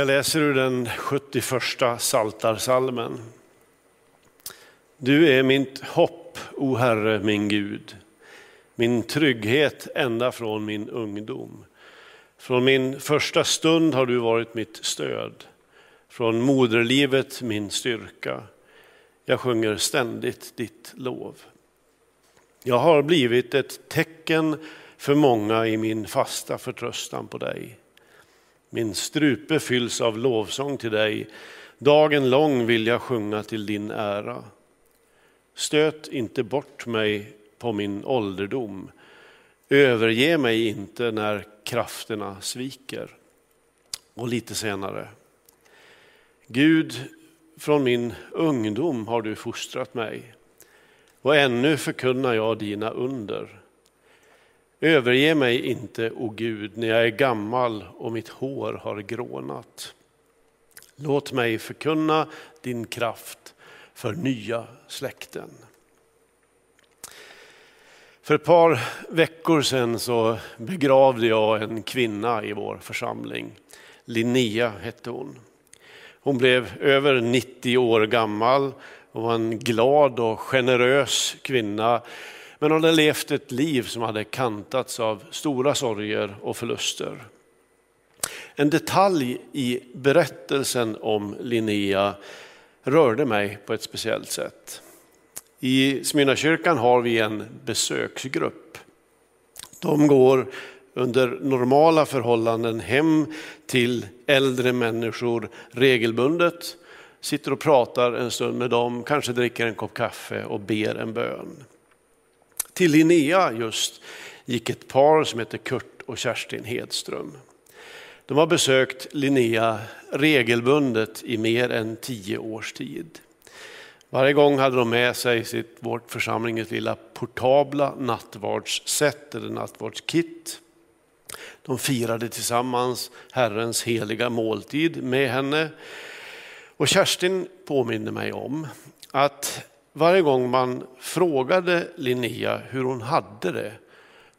Jag läser ur den 71 Saltarsalmen. Du är mitt hopp, o Herre min Gud, min trygghet ända från min ungdom. Från min första stund har du varit mitt stöd, från moderlivet min styrka. Jag sjunger ständigt ditt lov. Jag har blivit ett tecken för många i min fasta förtröstan på dig. Min strupe fylls av lovsång till dig. Dagen lång vill jag sjunga till din ära. Stöt inte bort mig på min ålderdom. Överge mig inte när krafterna sviker. Och lite senare. Gud, från min ungdom har du fostrat mig och ännu förkunnar jag dina under. Överge mig inte, o Gud, när jag är gammal och mitt hår har grånat. Låt mig förkunna din kraft för nya släkten. För ett par veckor sedan så begravde jag en kvinna i vår församling. Linnea hette hon. Hon blev över 90 år gammal och var en glad och generös kvinna men hon hade levt ett liv som hade kantats av stora sorger och förluster. En detalj i berättelsen om Linnea rörde mig på ett speciellt sätt. I Smyrnakyrkan har vi en besöksgrupp. De går under normala förhållanden hem till äldre människor regelbundet, sitter och pratar en stund med dem, kanske dricker en kopp kaffe och ber en bön. Till Linnea just gick ett par som heter Kurt och Kerstin Hedström. De har besökt Linnea regelbundet i mer än tio års tid. Varje gång hade de med sig sitt, vårt församlingens lilla portabla nattvardssätt eller nattvardskit. De firade tillsammans Herrens heliga måltid med henne. Och Kerstin påminner mig om att varje gång man frågade Linnea hur hon hade det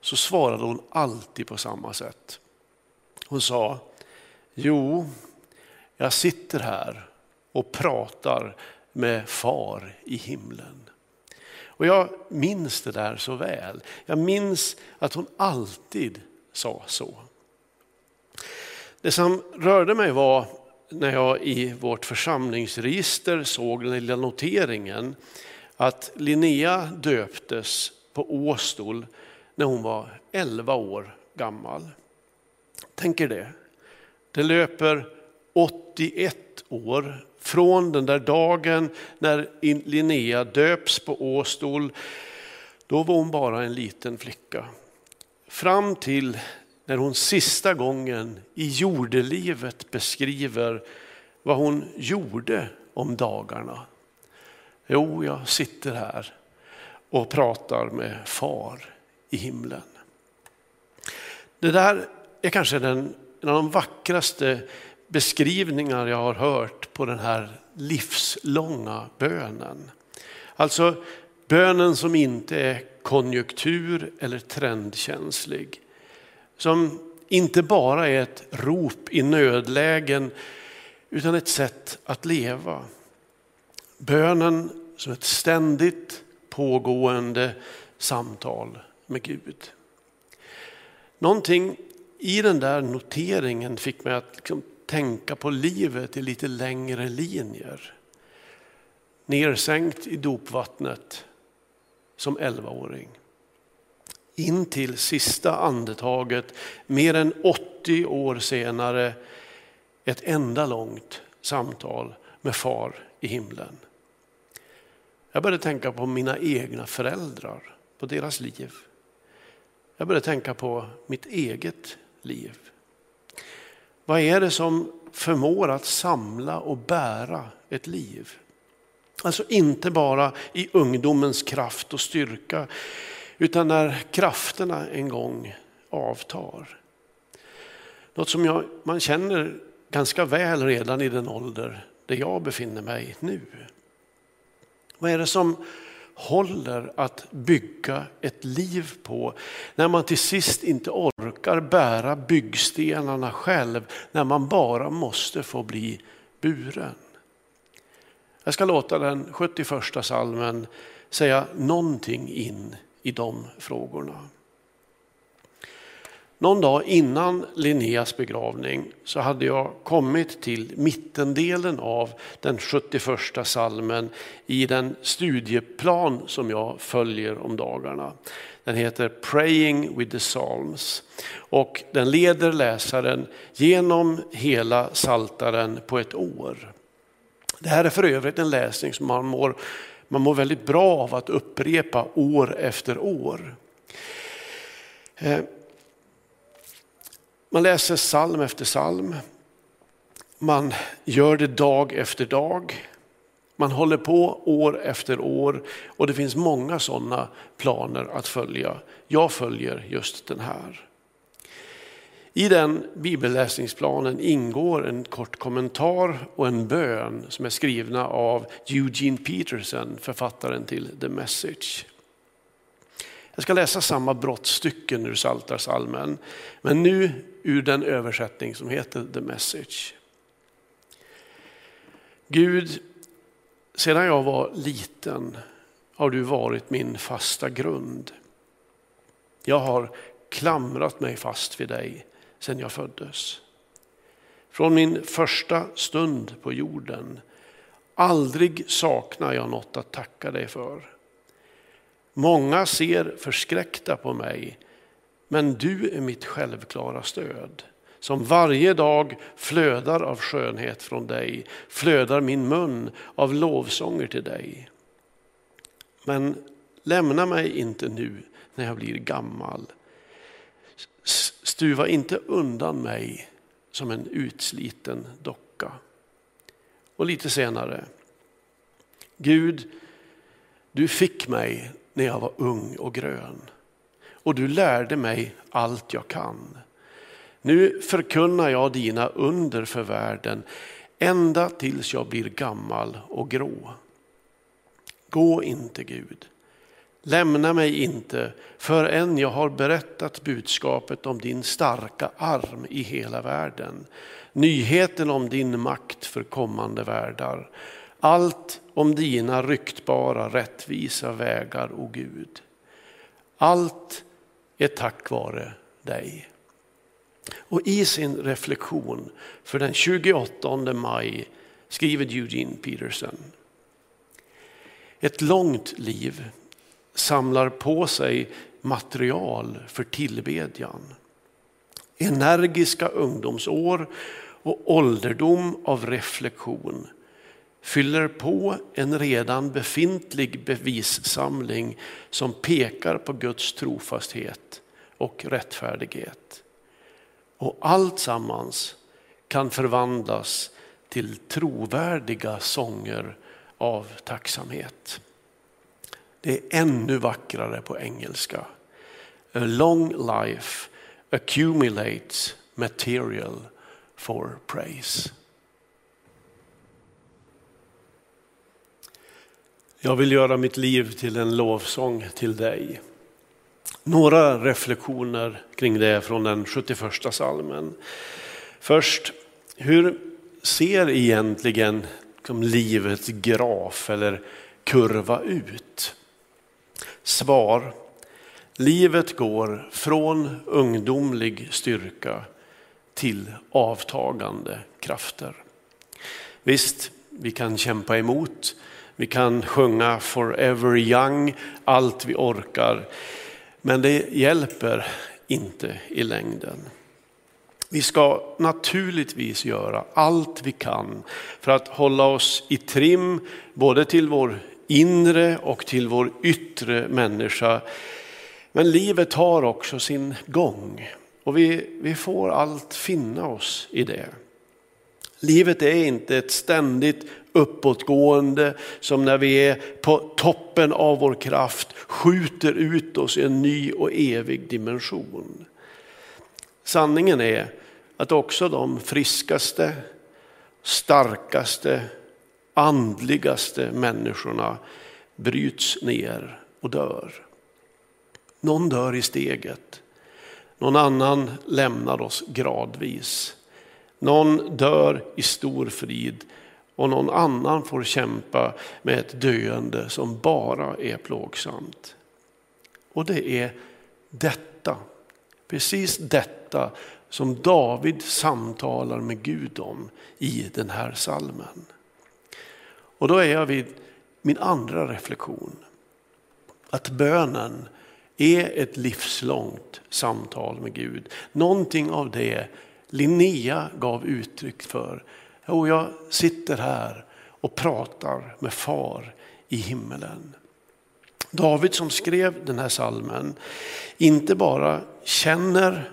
så svarade hon alltid på samma sätt. Hon sa, jo, jag sitter här och pratar med far i himlen. Och jag minns det där så väl. Jag minns att hon alltid sa så. Det som rörde mig var när jag i vårt församlingsregister såg den lilla noteringen att Linnea döptes på Åstol när hon var 11 år gammal. Tänk er det. Det löper 81 år från den där dagen när Linnea döps på Åstol. Då var hon bara en liten flicka. Fram till när hon sista gången i jordelivet beskriver vad hon gjorde om dagarna. Jo, jag sitter här och pratar med far i himlen. Det där är kanske den, en av de vackraste beskrivningar jag har hört på den här livslånga bönen. Alltså bönen som inte är konjunktur eller trendkänslig. Som inte bara är ett rop i nödlägen utan ett sätt att leva. Bönen som ett ständigt pågående samtal med Gud. Någonting i den där noteringen fick mig att liksom tänka på livet i lite längre linjer. Nersänkt i dopvattnet som 11-åring. In till sista andetaget, mer än 80 år senare, ett enda långt samtal med far i himlen. Jag började tänka på mina egna föräldrar, på deras liv. Jag började tänka på mitt eget liv. Vad är det som förmår att samla och bära ett liv? Alltså inte bara i ungdomens kraft och styrka, utan när krafterna en gång avtar. Något som jag, man känner ganska väl redan i den ålder där jag befinner mig nu. Vad är det som håller att bygga ett liv på. När man till sist inte orkar bära byggstenarna själv, när man bara måste få bli buren. Jag ska låta den 71 salmen säga någonting in i de frågorna. Någon dag innan Linneas begravning så hade jag kommit till mittendelen av den 71 salmen i den studieplan som jag följer om dagarna. Den heter Praying with the Psalms och den leder läsaren genom hela saltaren på ett år. Det här är för övrigt en läsning som man mår, man mår väldigt bra av att upprepa år efter år. Eh, man läser psalm efter psalm. Man gör det dag efter dag. Man håller på år efter år och det finns många sådana planer att följa. Jag följer just den här. I den bibelläsningsplanen ingår en kort kommentar och en bön som är skrivna av Eugene Peterson, författaren till The Message. Jag ska läsa samma brottstycken ur Psaltarpsalmen, men nu ur den översättning som heter The Message. Gud, sedan jag var liten har du varit min fasta grund. Jag har klamrat mig fast vid dig sedan jag föddes. Från min första stund på jorden, aldrig saknar jag något att tacka dig för. Många ser förskräckta på mig, men du är mitt självklara stöd. Som varje dag flödar av skönhet från dig, flödar min mun av lovsånger till dig. Men lämna mig inte nu när jag blir gammal. Stuva inte undan mig som en utsliten docka. Och lite senare. Gud, du fick mig när jag var ung och grön. Och du lärde mig allt jag kan. Nu förkunnar jag dina under för världen ända tills jag blir gammal och grå. Gå inte Gud. Lämna mig inte förrän jag har berättat budskapet om din starka arm i hela världen. Nyheten om din makt för kommande världar. Allt om dina ryktbara rättvisa vägar, o Gud. Allt är tack vare dig. Och i sin reflektion för den 28 maj skriver Eugene Peterson. Ett långt liv samlar på sig material för tillbedjan. Energiska ungdomsår och ålderdom av reflektion fyller på en redan befintlig bevissamling som pekar på Guds trofasthet och rättfärdighet. Och allt sammans kan förvandlas till trovärdiga sånger av tacksamhet. Det är ännu vackrare på engelska. A long life accumulates material for praise. Jag vill göra mitt liv till en lovsång till dig. Några reflektioner kring det från den 71 salmen. Först, hur ser egentligen liksom livets graf eller kurva ut? Svar. Livet går från ungdomlig styrka till avtagande krafter. Visst, vi kan kämpa emot, vi kan sjunga Forever Young allt vi orkar. Men det hjälper inte i längden. Vi ska naturligtvis göra allt vi kan för att hålla oss i trim både till vår inre och till vår yttre människa. Men livet har också sin gång och vi, vi får allt finna oss i det. Livet är inte ett ständigt uppåtgående som när vi är på toppen av vår kraft skjuter ut oss i en ny och evig dimension. Sanningen är att också de friskaste, starkaste, andligaste människorna bryts ner och dör. Någon dör i steget. Någon annan lämnar oss gradvis. Någon dör i stor frid och någon annan får kämpa med ett döende som bara är plågsamt. Och det är detta, precis detta som David samtalar med Gud om i den här salmen. Och då är jag vid min andra reflektion. Att bönen är ett livslångt samtal med Gud. Någonting av det Linnea gav uttryck för. Och jag sitter här och pratar med far i himmelen. David som skrev den här salmen inte bara känner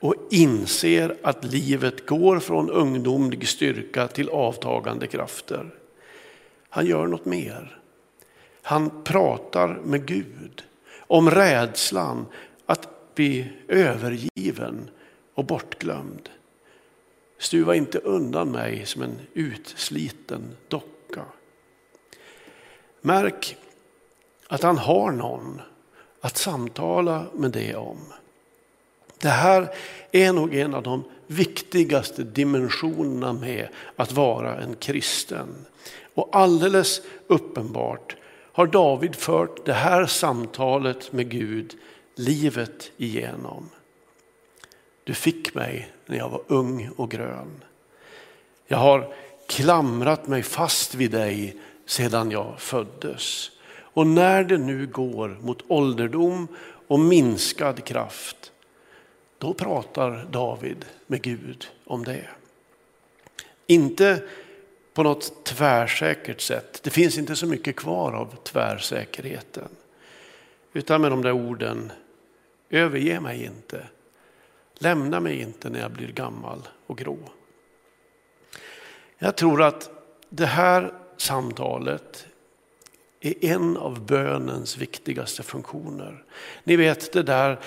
och inser att livet går från ungdomlig styrka till avtagande krafter. Han gör något mer. Han pratar med Gud om rädslan att bli övergiven och bortglömd. Stuva inte undan mig som en utsliten docka. Märk att han har någon att samtala med det om. Det här är nog en av de viktigaste dimensionerna med att vara en kristen. Och alldeles uppenbart har David fört det här samtalet med Gud livet igenom. Du fick mig när jag var ung och grön. Jag har klamrat mig fast vid dig sedan jag föddes. Och när det nu går mot ålderdom och minskad kraft, då pratar David med Gud om det. Inte på något tvärsäkert sätt. Det finns inte så mycket kvar av tvärsäkerheten. Utan med de där orden, överge mig inte. Lämna mig inte när jag blir gammal och grå. Jag tror att det här samtalet är en av bönens viktigaste funktioner. Ni vet det där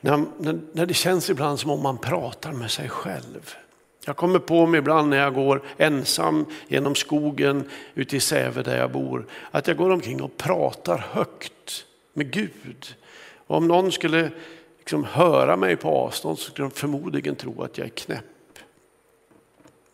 när, när det känns ibland som om man pratar med sig själv. Jag kommer på mig ibland när jag går ensam genom skogen ute i Säve där jag bor, att jag går omkring och pratar högt med Gud. Och om någon skulle liksom höra mig på avstånd så skulle de förmodligen tro att jag är knäpp.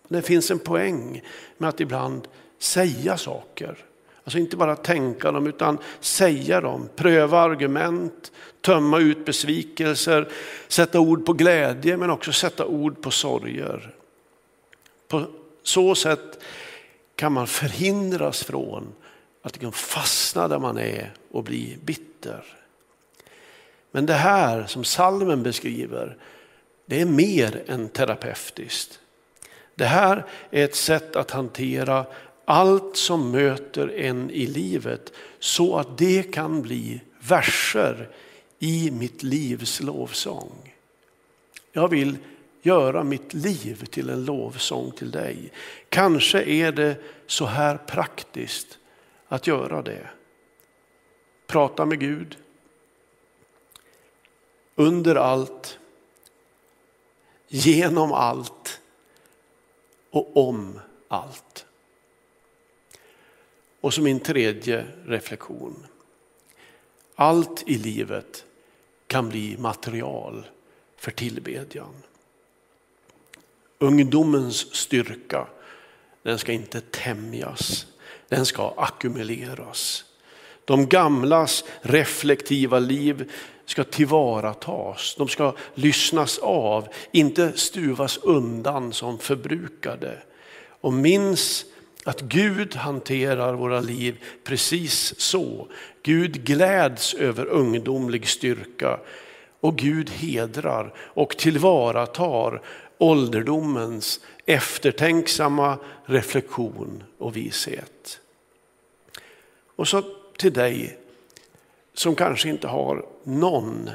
Det finns en poäng med att ibland säga saker. Alltså inte bara tänka dem utan säga dem, pröva argument, tömma ut besvikelser, sätta ord på glädje men också sätta ord på sorger. På så sätt kan man förhindras från att liksom fastna där man är och bli bitter. Men det här som salmen beskriver, det är mer än terapeutiskt. Det här är ett sätt att hantera allt som möter en i livet så att det kan bli verser i mitt livs lovsång. Jag vill göra mitt liv till en lovsång till dig. Kanske är det så här praktiskt att göra det. Prata med Gud. Under allt. Genom allt. Och om allt. Och som min tredje reflektion. Allt i livet kan bli material för tillbedjan. Ungdomens styrka, den ska inte tämjas, den ska ackumuleras. De gamlas reflektiva liv ska tillvaratas, de ska lyssnas av, inte stuvas undan som förbrukade. Och minns att Gud hanterar våra liv precis så. Gud gläds över ungdomlig styrka och Gud hedrar och tillvaratar ålderdomens eftertänksamma reflektion och vishet. Och så till dig som kanske inte har någon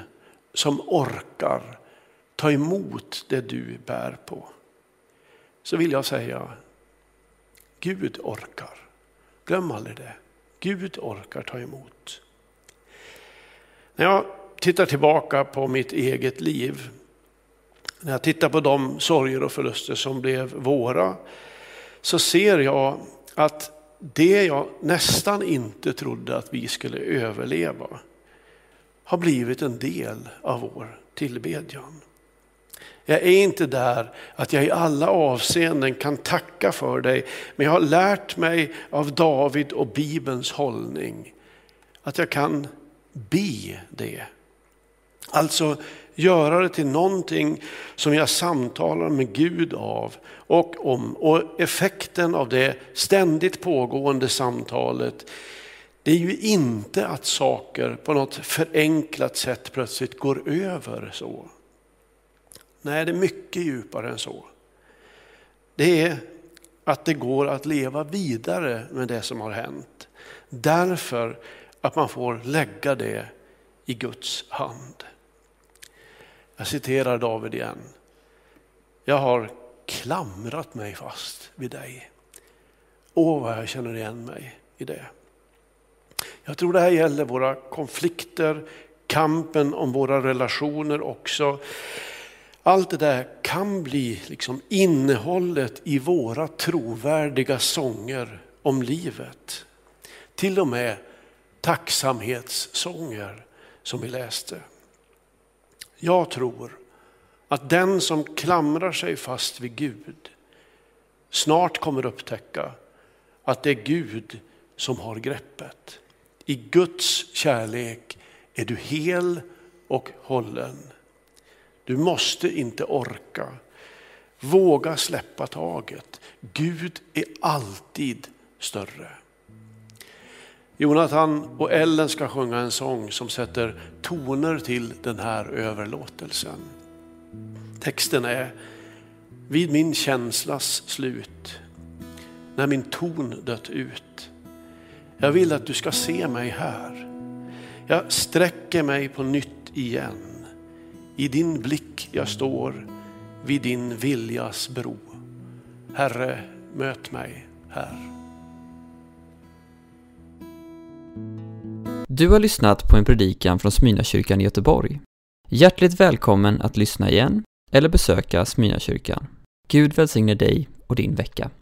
som orkar ta emot det du bär på. Så vill jag säga, Gud orkar. Glöm aldrig det. Gud orkar ta emot. När jag tittar tillbaka på mitt eget liv när jag tittar på de sorger och förluster som blev våra så ser jag att det jag nästan inte trodde att vi skulle överleva har blivit en del av vår tillbedjan. Jag är inte där att jag i alla avseenden kan tacka för dig, men jag har lärt mig av David och Bibelns hållning att jag kan be det. Alltså göra det till någonting som jag samtalar med Gud av och om. Och effekten av det ständigt pågående samtalet, det är ju inte att saker på något förenklat sätt plötsligt går över så. Nej, det är mycket djupare än så. Det är att det går att leva vidare med det som har hänt. Därför att man får lägga det i Guds hand. Jag citerar David igen. Jag har klamrat mig fast vid dig. Åh vad jag känner igen mig i det. Jag tror det här gäller våra konflikter, kampen om våra relationer också. Allt det där kan bli liksom innehållet i våra trovärdiga sånger om livet. Till och med tacksamhetssånger som vi läste. Jag tror att den som klamrar sig fast vid Gud snart kommer upptäcka att det är Gud som har greppet. I Guds kärlek är du hel och hållen. Du måste inte orka. Våga släppa taget. Gud är alltid större. Jonathan och Ellen ska sjunga en sång som sätter toner till den här överlåtelsen. Texten är Vid min känslas slut, när min ton dött ut. Jag vill att du ska se mig här. Jag sträcker mig på nytt igen. I din blick jag står, vid din viljas bro. Herre, möt mig här. Du har lyssnat på en predikan från Smyrnakyrkan i Göteborg. Hjärtligt välkommen att lyssna igen eller besöka Smyrnakyrkan. Gud välsigne dig och din vecka.